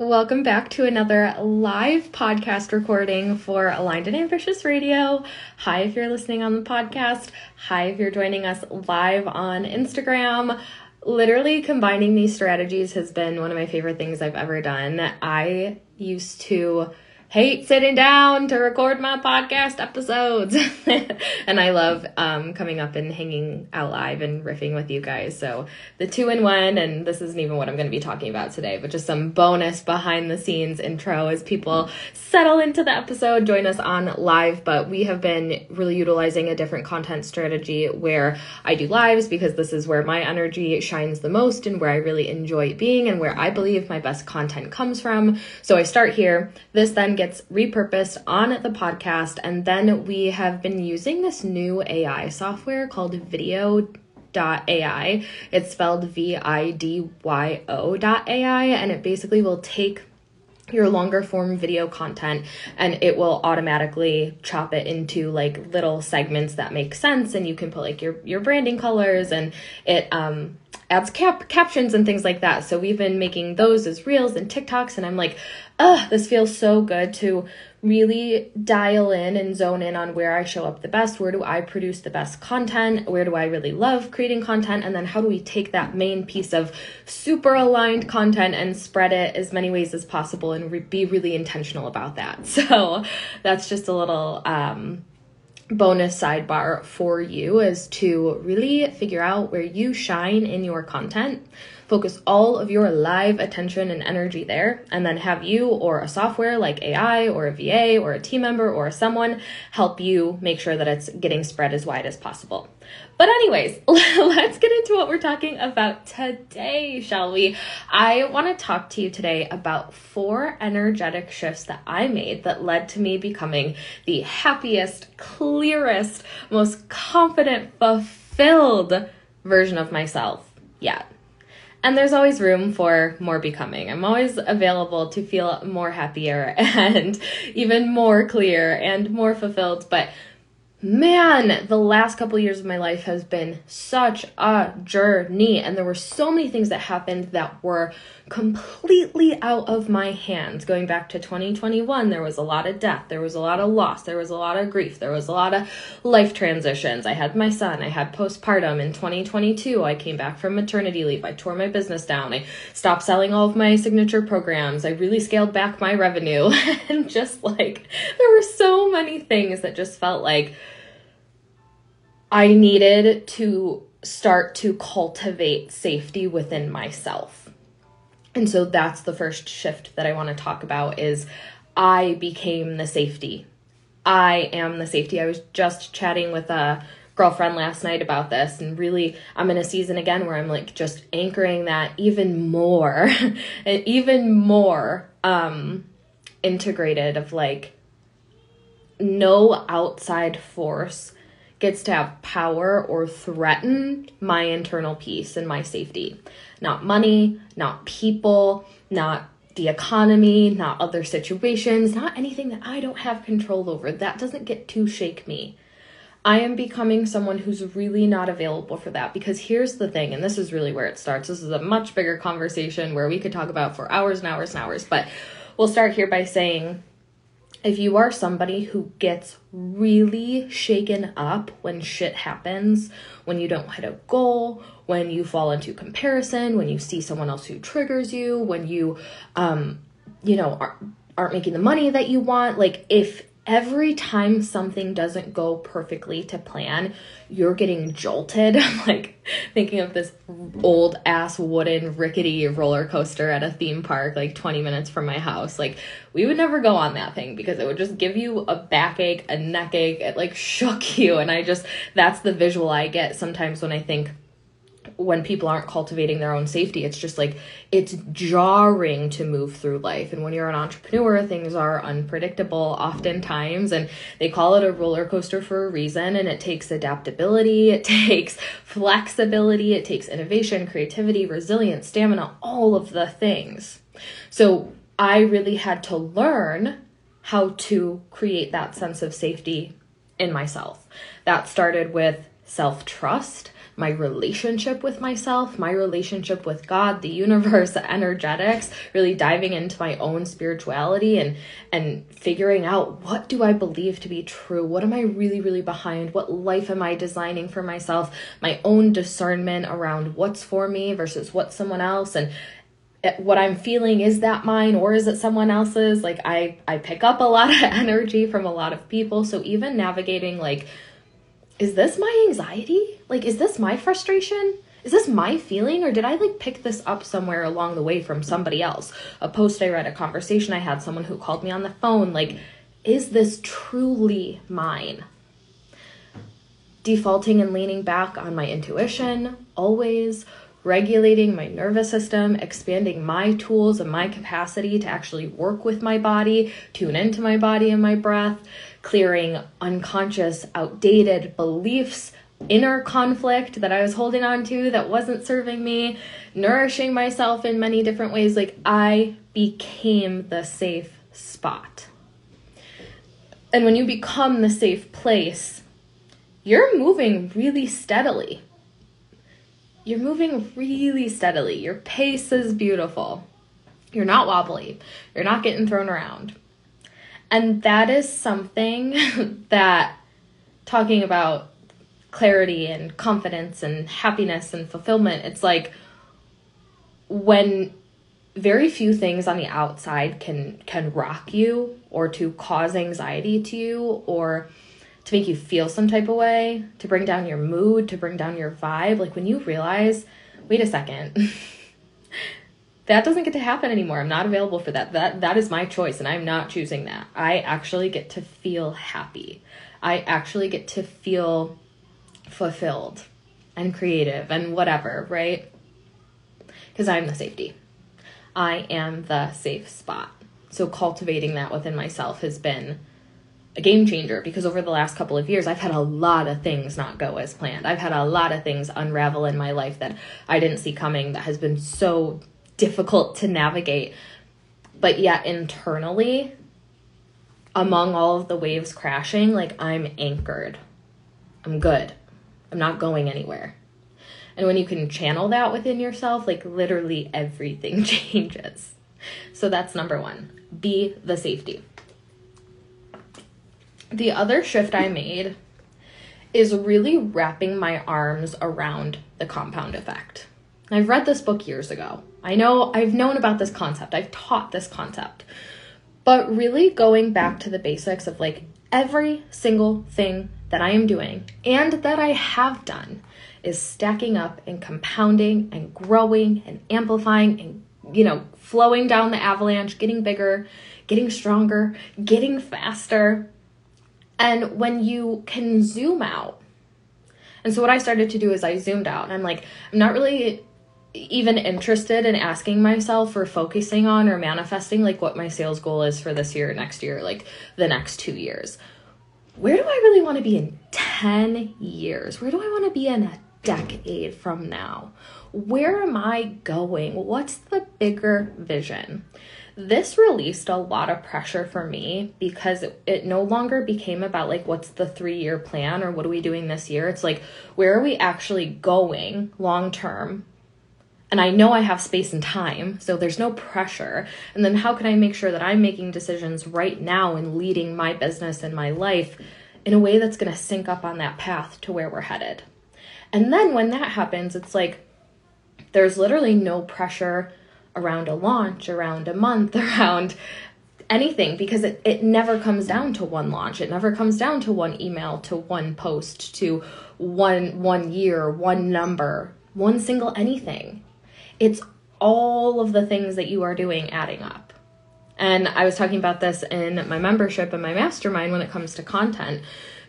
Welcome back to another live podcast recording for Aligned and Ambitious Radio. Hi, if you're listening on the podcast. Hi, if you're joining us live on Instagram. Literally combining these strategies has been one of my favorite things I've ever done. I used to hate sitting down to record my podcast episodes. and I love um, coming up and hanging out live and riffing with you guys. So the two in one, and this isn't even what I'm going to be talking about today, but just some bonus behind the scenes intro as people settle into the episode, join us on live. But we have been really utilizing a different content strategy where I do lives because this is where my energy shines the most and where I really enjoy being and where I believe my best content comes from. So I start here. This then gets repurposed on the podcast. And then we have been using this new AI software called Vidyo dot AI. It's spelled V I D Y O dot AI, and it basically will take your longer form video content and it will automatically chop it into like little segments that make sense and you can put like your your branding colors and it um adds cap captions and things like that so we've been making those as reels and tiktoks and i'm like ugh, this feels so good to really dial in and zone in on where I show up the best. Where do I produce the best content? Where do I really love creating content? And then how do we take that main piece of super aligned content and spread it as many ways as possible and re- be really intentional about that? So that's just a little, um, bonus sidebar for you is to really figure out where you shine in your content Focus all of your live attention and energy there, and then have you or a software like AI or a VA or a team member or someone help you make sure that it's getting spread as wide as possible. But, anyways, let's get into what we're talking about today, shall we? I want to talk to you today about four energetic shifts that I made that led to me becoming the happiest, clearest, most confident, fulfilled version of myself yet. And there's always room for more becoming. I'm always available to feel more happier and even more clear and more fulfilled. But man, the last couple of years of my life has been such a journey. And there were so many things that happened that were completely out of my hands. Going back to 2021, there was a lot of death, there was a lot of loss, there was a lot of grief, there was a lot of life transitions. I had my son, I had postpartum. In 2022, I came back from maternity leave, I tore my business down, I stopped selling all of my signature programs, I really scaled back my revenue, and just like there were so many things that just felt like I needed to start to cultivate safety within myself and so that's the first shift that I want to talk about is I became the safety. I am the safety. I was just chatting with a girlfriend last night about this and really I'm in a season again where I'm like just anchoring that even more and even more um integrated of like no outside force gets to have power or threaten my internal peace and my safety not money, not people, not the economy, not other situations, not anything that I don't have control over. That doesn't get to shake me. I am becoming someone who's really not available for that because here's the thing, and this is really where it starts. This is a much bigger conversation where we could talk about for hours and hours and hours, but we'll start here by saying if you are somebody who gets really shaken up when shit happens, when you don't hit a goal, when you fall into comparison, when you see someone else who triggers you, when you, um, you know, aren't, aren't making the money that you want, like if every time something doesn't go perfectly to plan, you're getting jolted. Like thinking of this old ass wooden rickety roller coaster at a theme park, like 20 minutes from my house. Like, we would never go on that thing because it would just give you a backache, a neck ache. It like shook you. And I just, that's the visual I get sometimes when I think when people aren't cultivating their own safety it's just like it's jarring to move through life. And when you're an entrepreneur things are unpredictable oftentimes and they call it a roller coaster for a reason and it takes adaptability it takes flexibility it takes innovation creativity resilience stamina all of the things. So i really had to learn how to create that sense of safety in myself. That started with self trust my relationship with myself, my relationship with God, the universe, energetics, really diving into my own spirituality and and figuring out what do I believe to be true? What am I really really behind? What life am I designing for myself? My own discernment around what's for me versus what's someone else and eh, what I'm feeling is that mine or is it someone else's? Like I I pick up a lot of energy from a lot of people, so even navigating like is this my anxiety? Like, is this my frustration? Is this my feeling or did I like pick this up somewhere along the way from somebody else? A post I read, a conversation I had, someone who called me on the phone. Like, is this truly mine? Defaulting and leaning back on my intuition, always regulating my nervous system, expanding my tools and my capacity to actually work with my body, tune into my body and my breath clearing unconscious, outdated beliefs, inner conflict that I was holding on to that wasn't serving me, nourishing myself in many different ways. Like I became the safe spot. And when you become the safe place, you're moving really steadily. You're moving really steadily. Your pace is beautiful. You're not wobbly. You're not getting thrown around. And that is something that talking about clarity and confidence and happiness and fulfillment, it's like when very few things on the outside can can rock you or to cause anxiety to you or to make you feel some type of way, to bring down your mood, to bring down your vibe, like when you realize, wait a second. that doesn't get to happen anymore. I'm not available for that. That that is my choice and I'm not choosing that. I actually get to feel happy. I actually get to feel fulfilled and creative and whatever, right? Cuz I'm the safety. I am the safe spot. So cultivating that within myself has been a game changer because over the last couple of years I've had a lot of things not go as planned. I've had a lot of things unravel in my life that I didn't see coming that has been so difficult to navigate. But yet, internally, among all of the waves crashing, like I'm anchored. I'm good. I'm not going anywhere. And when you can channel that within yourself, like literally everything changes. So that's number one be the safety. The other shift I made is really wrapping my arms around the compound effect. I've read this book years ago. I know I've known about this concept. I've taught this concept. But really going back to the basics of like every single thing that I am doing and that I have done is stacking up and compounding and growing and amplifying and you know flowing down the avalanche, getting bigger, getting stronger, getting faster. And when you can zoom out, and so what I started to do is I zoomed out and I'm like, I'm not really even interested in asking myself or focusing on or manifesting like what my sales goal is for this year, next year, like the next two years. Where do I really want to be in 10 years? Where do I want to be in a decade from now? Where am I going? What's the bigger vision? This released a lot of pressure for me because it, no longer became about like what's the three year plan or what are we doing this year. It's like where are we actually going long term and I know I have space and time, so there's no pressure. And then how can I make sure that I'm making decisions right now and leading my business and my life in a way that's going to sync up on that path to where we're headed? And then when that happens, it's like there's literally no pressure around a launch, around a month, around anything because it, it never comes down to one launch. It never comes down to one email, to one post, to one one year, one number, one single anything it's all of the things that you are doing adding up. And I was talking about this in my membership and my mastermind when it comes to content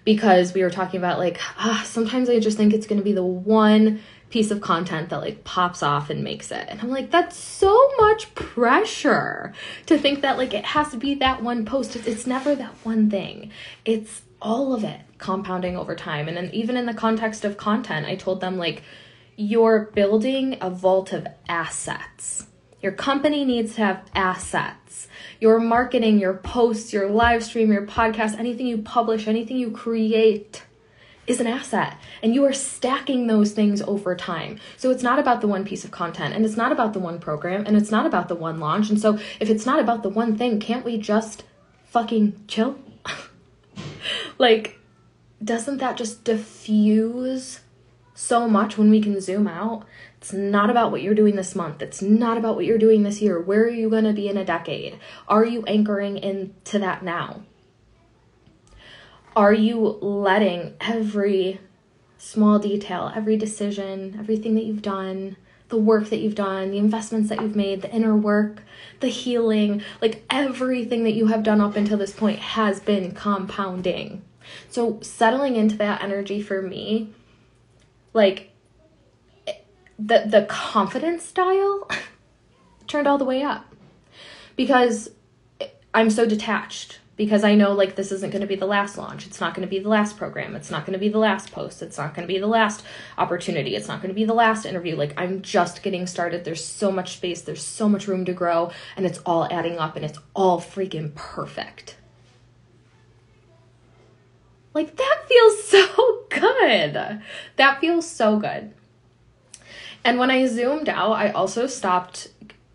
because we were talking about like ah, sometimes I just think it's going to be the one piece of content that like pops off and makes it. And I'm like, that's so much pressure to think that like it has to be that one post. It's, it's never that one thing. It's all of it compounding over time. And then even in the context of content, I told them like you're building a vault of assets. Your company needs to have assets. Your marketing, your posts, your live stream, your podcast, anything you publish, anything you create is an asset and you are stacking those things over time. So it's not about the one piece of content and it's not about the one program and it's not about the one launch. And so if it's not about the one thing, can't we just fucking chill? like, doesn't that just diffuse so much when we can zoom out? It's not about what you're doing this month. It's not about what you're doing this year. Where are you going to be in a decade? Are you anchoring into that now? Are you letting every small detail, every decision, everything that you've done, the work that you've done, the investments that you've made, the inner work, the healing, like everything that you have done up until this point has been compounding. So, settling into that energy for me, like the the confidence style turned all the way up because I'm so detached because I know like this isn't going to be the last launch. It's not going to be the last program. It's not going to be the last post. It's not going to be the last opportunity. It's not going to be the last interview. Like I'm just getting started. There's so much space. There's so much room to grow and it's all adding up and it's all freaking perfect. Like that feels so good. That feels so good. And when I zoomed out, I also stopped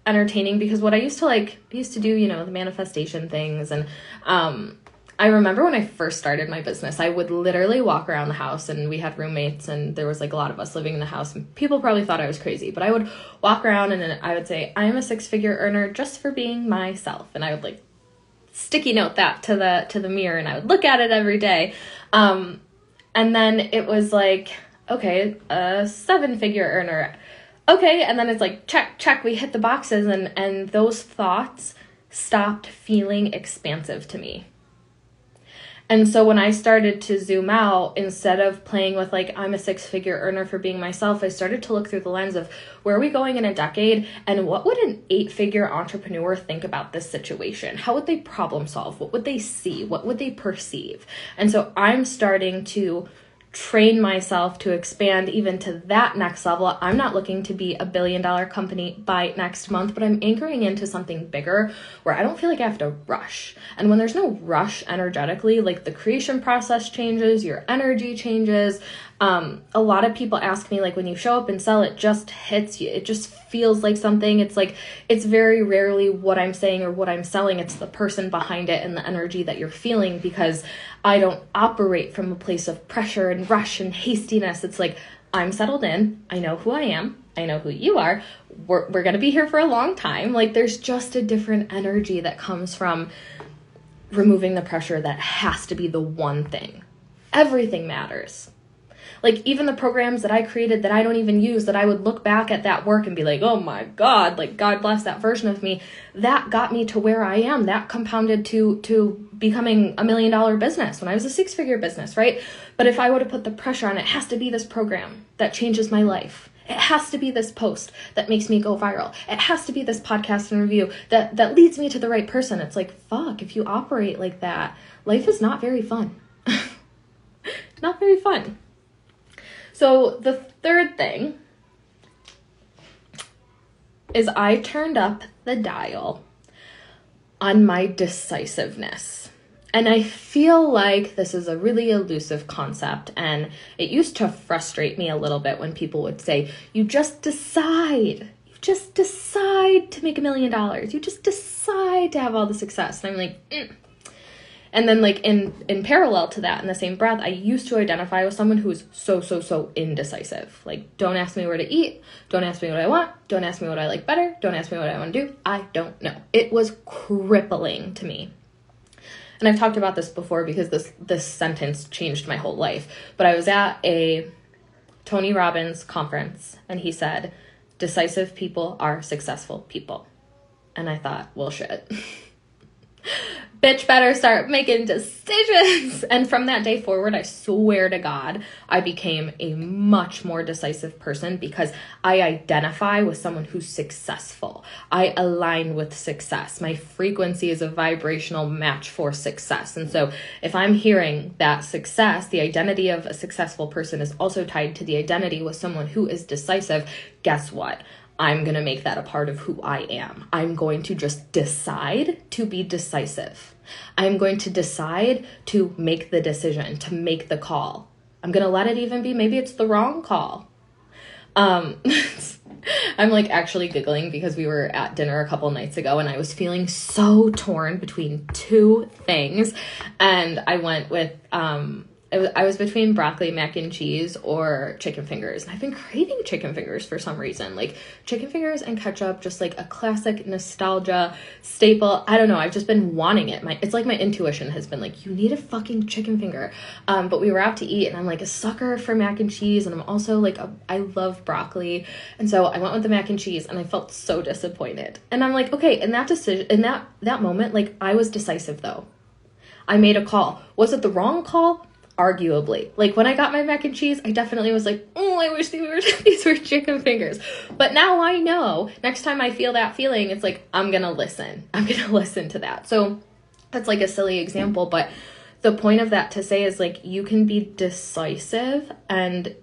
entertaining because what I used to like used to do, you know, the manifestation things and um I remember when I first started my business, I would literally walk around the house and we had roommates and there was like a lot of us living in the house people probably thought I was crazy, but I would walk around and I would say, I am a six figure earner just for being myself. And I would like sticky note that to the to the mirror and I would look at it every day. Um and then it was like, okay, a seven figure earner okay and then it's like check check we hit the boxes and and those thoughts stopped feeling expansive to me and so when I started to zoom out, instead of playing with like, I'm a six figure earner for being myself, I started to look through the lens of where are we going in a decade and what would an eight figure entrepreneur think about this situation? How would they problem solve? What would they see? What would they perceive? And so I'm starting to train myself to expand even to that next level. I'm not looking to be a billion dollar company by next month, but I'm anchoring into something bigger where I don't feel like I have to rush. And when there's no rush energetically, like the creation process changes, your energy changes. Um, a lot of people ask me, like, when you show up and sell, it just hits you. It just feels like something. It's like, it's very rarely what I'm saying or what I'm selling. It's the person behind it and the energy that you're feeling because I don't operate from a place of pressure and rush and hastiness. It's like, I'm settled in. I know who I am. I know who you are. We're, we're going to be here for a long time. Like, there's just a different energy that comes from removing the pressure that has to be the one thing. Everything matters. Like even the programs that I created that I don't even use, that I would look back at that work and be like, oh my God, like God bless that version of me. That got me to where I am. That compounded to to becoming a million dollar business when I was a six figure business, right? But if I would have put the pressure on, it has to be this program that changes my life. It has to be this post that makes me go viral. It has to be this podcast and review that that leads me to the right person. It's like, fuck, if you operate like that, life is not very fun. not very fun. So the third thing is I turned up the dial on my decisiveness. And I feel like this is a really elusive concept, and it used to frustrate me a little bit when people would say, You just decide. You just decide to make a million dollars. You just decide to have all the success. And I'm like, mm, and then like in in parallel to that in the same breath i used to identify with someone who's so so so indecisive. Like don't ask me where to eat don't ask me what i want don't ask me what i like better don't ask me what i want to do i don't know. It was crippling to me. And i've talked about this before because this this sentence changed my whole life. But i was at a tony robbins conference and he said decisive people are successful people. And i thought well shit bitch better start making decisions. And from that day forward, I swear to God, I became a much more decisive person because I identify with someone who's successful. I align with success. My frequency is a vibrational match for success. And so if I'm hearing that success, the identity of a successful person is also tied to the identity with someone who is decisive, guess what? I'm going to make that a part of who I am. I'm going to just decide to be decisive. I'm going to decide to make the decision, to make the call. I'm going to let it even be maybe it's the wrong call. Um I'm like actually giggling because we were at dinner a couple nights ago and I was feeling so torn between two things and I went with um I was between broccoli mac and cheese or chicken fingers. And I've been craving chicken fingers for some reason. Like chicken fingers and ketchup, just like a classic nostalgia staple. I don't know. I've just been wanting it. My it's like my intuition has been like, you need a fucking chicken finger. Um, but we were out to eat and I'm like a sucker for mac and cheese. And I'm also like a, I love broccoli. And so I went with the mac and cheese and I felt so disappointed. And I'm like, okay, in that decision in that that moment, like I was decisive though. I made a call. Was it the wrong call? Arguably. Like when I got my mac and cheese, I definitely was like, "Oh, I wish these were these were chicken fingers." But now I know. Next time I feel that feeling, it's like I'm going to listen. I'm going to listen to that. So that's like a silly example, but the point of that to say is like you can be decisive and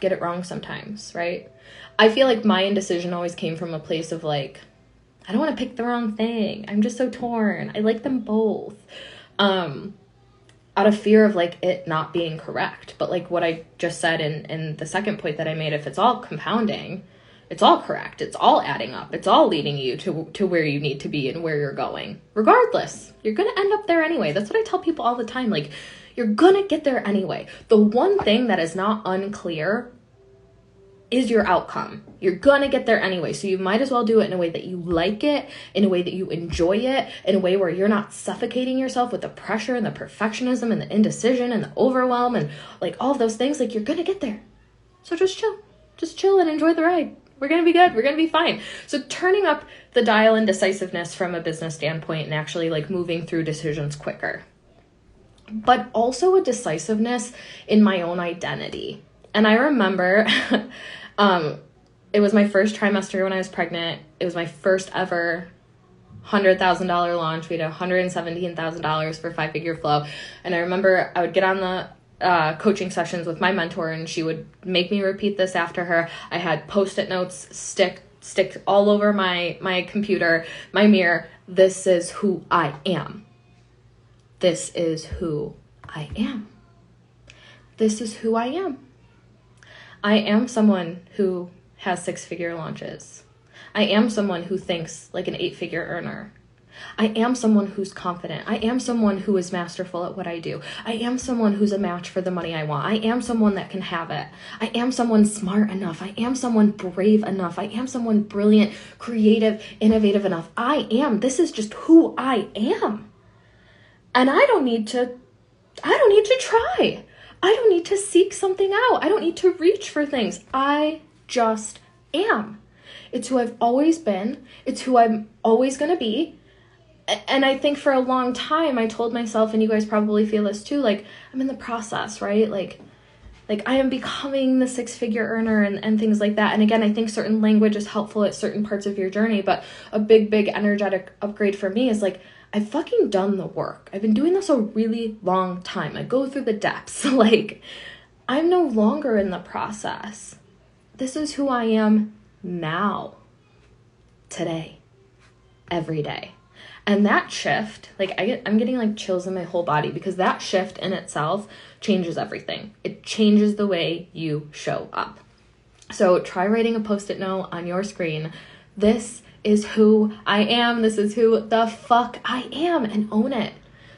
get it wrong sometimes, right? I feel like my indecision always came from a place of like I don't want to pick the wrong thing. I'm just so torn. I like them both. Um out of fear of like it not being correct. But like what I just said in in the second point that I made, if it's all compounding, it's all correct. It's all adding up. It's all leading you to to where you need to be and where you're going. Regardless, you're going to end up there anyway. That's what I tell people all the time like you're going to get there anyway. The one thing that is not unclear is your outcome. You're gonna get there anyway, so you might as well do it in a way that you like it, in a way that you enjoy it, in a way where you're not suffocating yourself with the pressure and the perfectionism and the indecision and the overwhelm and like all those things. Like, you're gonna get there. So just chill. Just chill and enjoy the ride. We're gonna be good. We're gonna be fine. So, turning up the dial in decisiveness from a business standpoint and actually like moving through decisions quicker. But also a decisiveness in my own identity. And I remember Um, it was my first trimester when I was pregnant. It was my first ever hundred thousand dollar launch. We had one hundred and seventeen thousand dollars for five figure flow, and I remember I would get on the uh, coaching sessions with my mentor, and she would make me repeat this after her. I had post it notes stick stick all over my my computer, my mirror. This is who I am. This is who I am. This is who I am. I am someone who has six figure launches. I am someone who thinks like an eight figure earner. I am someone who's confident. I am someone who is masterful at what I do. I am someone who's a match for the money I want. I am someone that can have it. I am someone smart enough. I am someone brave enough. I am someone brilliant, creative, innovative enough. I am. This is just who I am. And I don't need to I don't need to try. I don't need to seek something out. I don't need to reach for things. I just am. It's who I've always been. It's who I'm always going to be. And I think for a long time I told myself and you guys probably feel this too like I'm in the process, right? Like like I am becoming the six figure earner and, and things like that. And again, I think certain language is helpful at certain parts of your journey, but a big, big energetic upgrade for me is like I've fucking done the work. I've been doing this a really long time. I go through the depths. like, I'm no longer in the process. This is who I am now, today, every day. And that shift, like I get I'm getting like chills in my whole body because that shift in itself changes everything. It changes the way you show up. So try writing a post-it note on your screen. This is who I am. This is who the fuck I am and own it.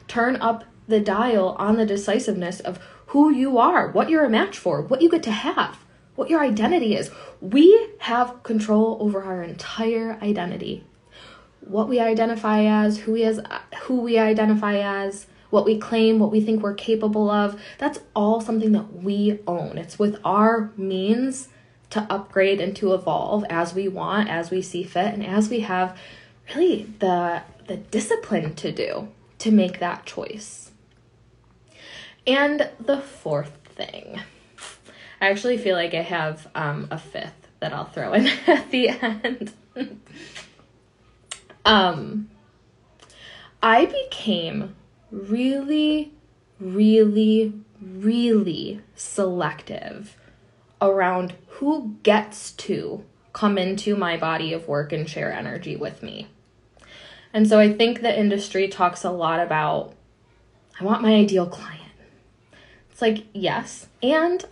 Turn up the dial on the decisiveness of who you are, what you're a match for, what you get to have, what your identity is. We have control over our entire identity. What we identify as, who we as who we identify as, what we claim, what we think we're capable of, that's all something that we own. It's with our means to upgrade and to evolve as we want, as we see fit, and as we have really the the discipline to do to make that choice. And the fourth thing, I actually feel like I have um, a fifth that I'll throw in at the end. um, I became really, really, really selective around who gets to come into my body of work and share energy with me. And so I think the industry talks a lot about I want my ideal client. It's like, yes, and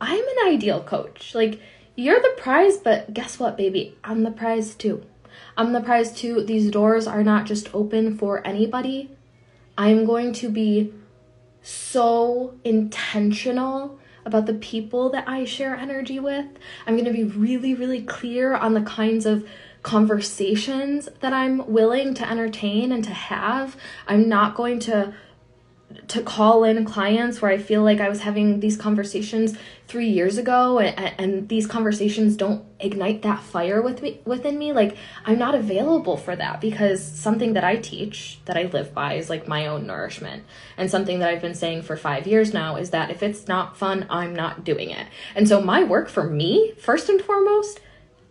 I'm an ideal coach. Like, you're the prize, but guess what, baby? I'm the prize too. I'm the prize too. These doors are not just open for anybody. I'm going to be so intentional about the people that I share energy with. I'm going to be really, really clear on the kinds of conversations that I'm willing to entertain and to have. I'm not going to to call in clients where I feel like I was having these conversations three years ago and, and these conversations don't ignite that fire with me within me like I'm not available for that because something that I teach that I live by is like my own nourishment and something that I've been saying for 5 years now is that if it's not fun I'm not doing it. And so my work for me first and foremost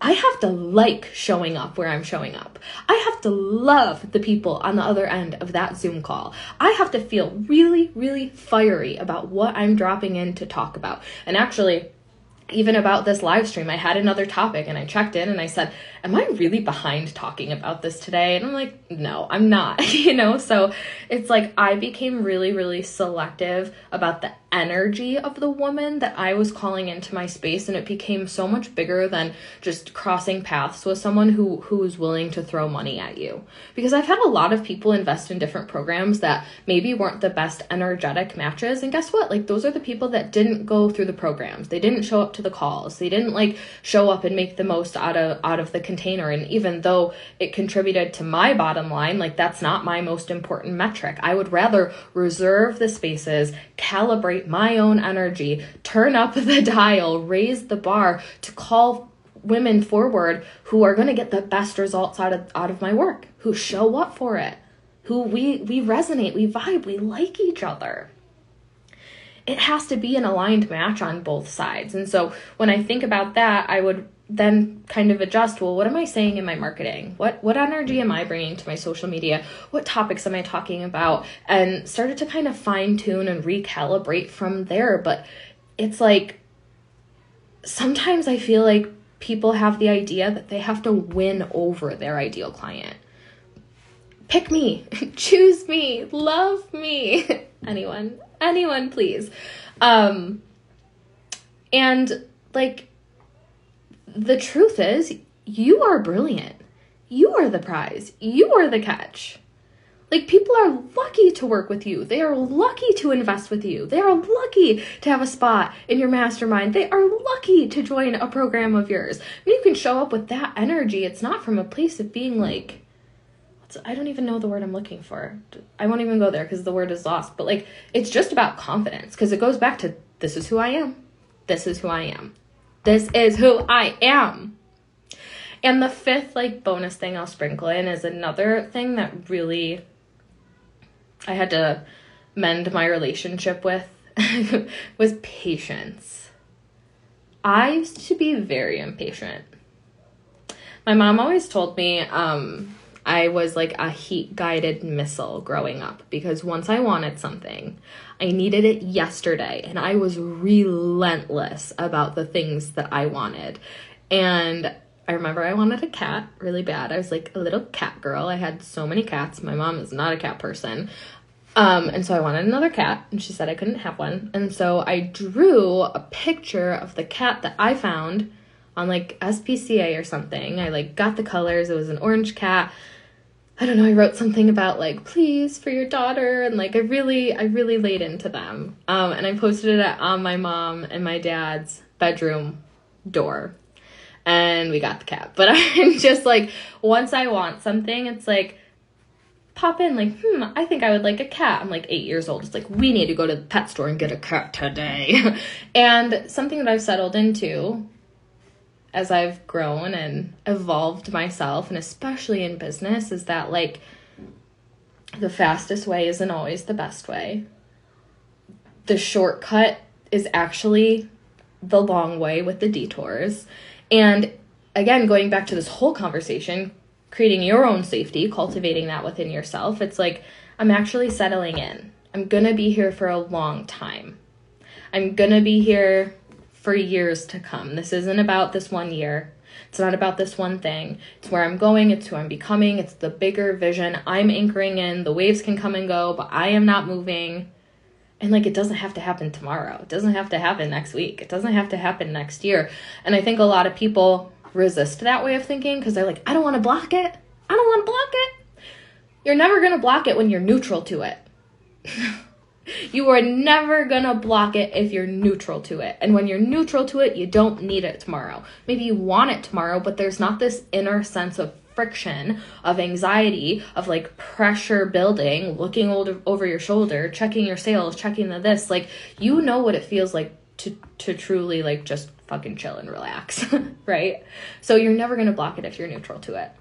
I have to like showing up where I'm showing up. I have to love the people on the other end of that Zoom call. I have to feel really, really fiery about what I'm dropping in to talk about. And actually, even about this live stream, I had another topic and I checked in and I said, Am I really behind talking about this today? And I'm like, No, I'm not, you know? So it's like I became really, really selective about the energy of the woman that I was calling into my space and it became so much bigger than just crossing paths with someone who who is willing to throw money at you. Because I've had a lot of people invest in different programs that maybe weren't the best energetic matches and guess what? Like those are the people that didn't go through the programs. They didn't show up to the calls. They didn't like show up and make the most out of out of the container and even though it contributed to my bottom line, like that's not my most important metric. I would rather reserve the spaces, calibrate my own energy, turn up the dial, raise the bar to call women forward who are going to get the best results out of out of my work, who show up for it, who we we resonate, we vibe, we like each other. It has to be an aligned match on both sides. And so when I think about that, I would then kind of adjust well what am i saying in my marketing? What what energy am i bringing to my social media? What topics am i talking about? And started to kind of fine tune and recalibrate from there. But it's like sometimes i feel like people have the idea that they have to win over their ideal client. Pick me. Choose me. Love me. Anyone? Anyone please. Um and like the truth is, you are brilliant. You are the prize. You are the catch. Like, people are lucky to work with you. They are lucky to invest with you. They are lucky to have a spot in your mastermind. They are lucky to join a program of yours. When you can show up with that energy, it's not from a place of being like, I don't even know the word I'm looking for. I won't even go there because the word is lost. But like, it's just about confidence because it goes back to this is who I am. This is who I am. This is who I am. And the fifth, like, bonus thing I'll sprinkle in is another thing that really I had to mend my relationship with was patience. I used to be very impatient. My mom always told me um, I was like a heat guided missile growing up because once I wanted something, I needed it yesterday and I was relentless about the things that I wanted. And I remember I wanted a cat really bad. I was like a little cat girl. I had so many cats. My mom is not a cat person. Um, and so I wanted another cat, and she said I couldn't have one. And so I drew a picture of the cat that I found on like SPCA or something. I like got the colors. It was an orange cat I don't know, I wrote something about like, please for your daughter, and like I really, I really laid into them. Um, and I posted it on my mom and my dad's bedroom door. And we got the cat. But I'm just like, once I want something, it's like, pop in, like, hmm, I think I would like a cat. I'm like eight years old. It's like, we need to go to the pet store and get a cat today. and something that I've settled into as I've grown and evolved myself, and especially in business, is that like the fastest way isn't always the best way. The shortcut is actually the long way with the detours. And again, going back to this whole conversation, creating your own safety, cultivating that within yourself, it's like, I'm actually settling in. I'm gonna be here for a long time. I'm gonna be here for years to come. This isn't about this one year. It's not about this one thing. It's where I'm going, it's who I'm becoming, it's the bigger vision I'm anchoring in. The waves can come and go, but I am not moving. And like, it doesn't have to happen tomorrow. It doesn't have to happen next week. It doesn't have to happen next year. And I think a lot of people resist that way of thinking because they're like, I don't want to block it. I don't want to block it. You're never going to block it when you're neutral to it. you are never to block it if you're neutral to it. And when you're neutral to it, you don't need it tomorrow. Maybe you want it tomorrow, but there's not this inner sense of friction, of anxiety, of like pressure building, looking over, over your shoulder, checking your sales, checking the this. Like, you know what it feels like to, to truly like just fucking chill and relax, right? So you're never to block it if you're neutral to it.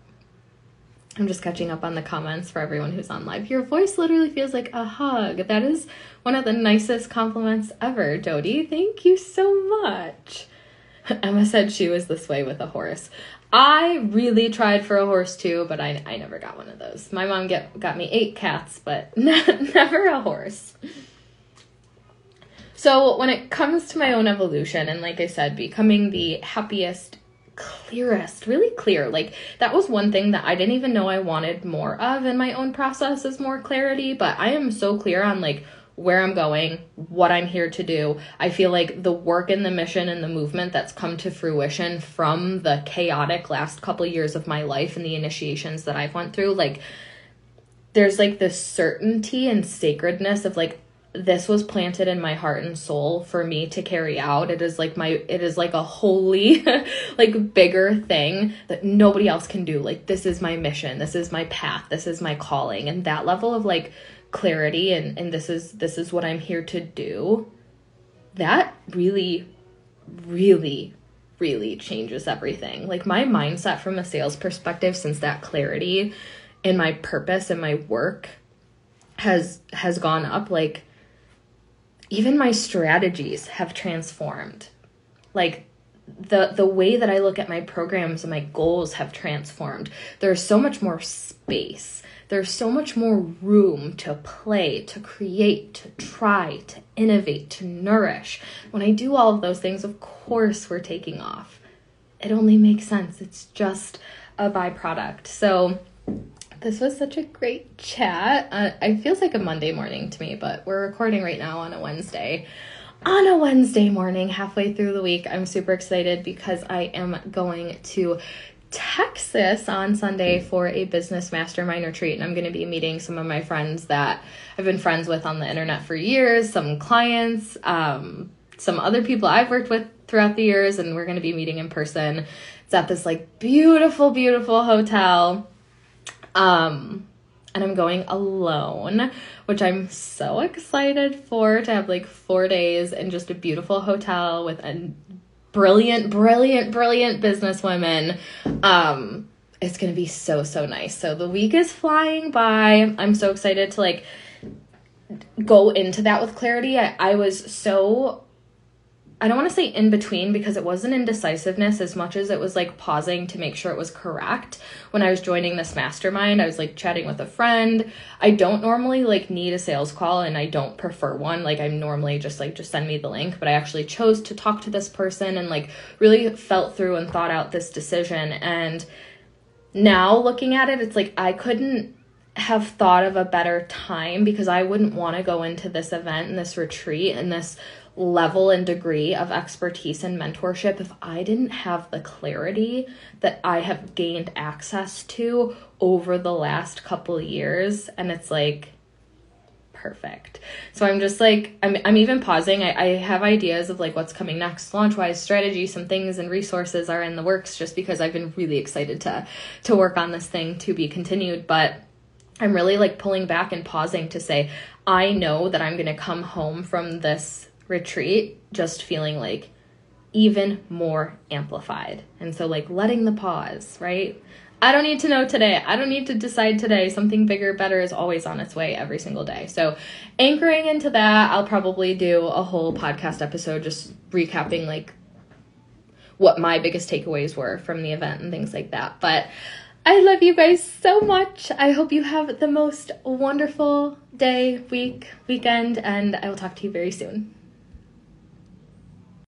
I'm just catching up on the comments for everyone who's on live. Your voice literally feels like a hug. That is one of the nicest compliments ever, Jody. Thank you so much. Emma said she was this way with a horse. I really tried for a horse too, but I, I never got one of those. My mom get, got me eight cats, but never a horse. So, when it comes to my own evolution, and like I said, becoming the happiest, clearest, really clear, like that was one thing that I didn't even know I wanted more of in my own process is more clarity. But I am so clear on like where I'm going, what I'm here to do. I feel like the work and the mission and the movement that's come to fruition from the chaotic last couple years of my life and the initiations that I've went through, like there's like this certainty and sacredness of like this was planted in my heart and soul for me to carry out. It is like my it is like a holy like bigger thing that nobody else can do. Like this is my mission. This is my path. This is my calling. And that level of like clarity and and this is this is what i'm here to do that really really really changes everything. Like my mindset from a sales perspective since that clarity in my purpose and my work has has gone up like even my strategies have transformed. Like the the way that I look at my programs and my goals have transformed. There's so much more space. There's so much more room to play, to create, to try, to innovate, to nourish. When I do all of those things, of course we're taking off. It only makes sense. It's just a byproduct. So this was such a great chat. Uh, it feels like a Monday morning to me, but we're recording right now on a Wednesday. On a Wednesday morning, halfway through the week, I'm super excited because I am going to Texas on Sunday for a business mastermind retreat. And I'm going to be meeting some of my friends that I've been friends with on the internet for years, some clients, um, some other people I've worked with throughout the years, and we're going to be meeting in person. It's at this like beautiful, beautiful hotel um, and I'm going alone, which I'm so excited for to have like four days in just a beautiful hotel with a brilliant, brilliant, brilliant businesswomen. Um, it's gonna be so so nice. So the week is flying by. I'm so excited to like go into that with clarity. I, I was so I don't want to say in between because it wasn't indecisiveness as much as it was like pausing to make sure it was correct. When I was joining this mastermind, I was like chatting with a friend. I don't normally like need a sales call and I don't prefer one. Like I'm normally just like just send me the link, but I actually chose to talk to this person and like really felt through and thought out this decision and now looking at it, it's like I couldn't have thought of a better time because I wouldn't want to go into this event and this retreat and this level and degree of expertise and mentorship if I didn't have the clarity that I have gained access to over the last couple years. And it's like, perfect. So I'm just like, I'm, I'm even pausing. I, I have ideas of like what's coming next, launch wise strategy, some things and resources are in the works just because I've been really excited to, to work on this thing to be continued. But I'm really like pulling back and pausing to say, I know that I'm going to come home from this retreat just feeling like even more amplified. And so, like, letting the pause, right? I don't need to know today. I don't need to decide today. Something bigger, better is always on its way every single day. So, anchoring into that, I'll probably do a whole podcast episode just recapping like what my biggest takeaways were from the event and things like that. But I love you guys so much. I hope you have the most wonderful day, week, weekend, and I will talk to you very soon.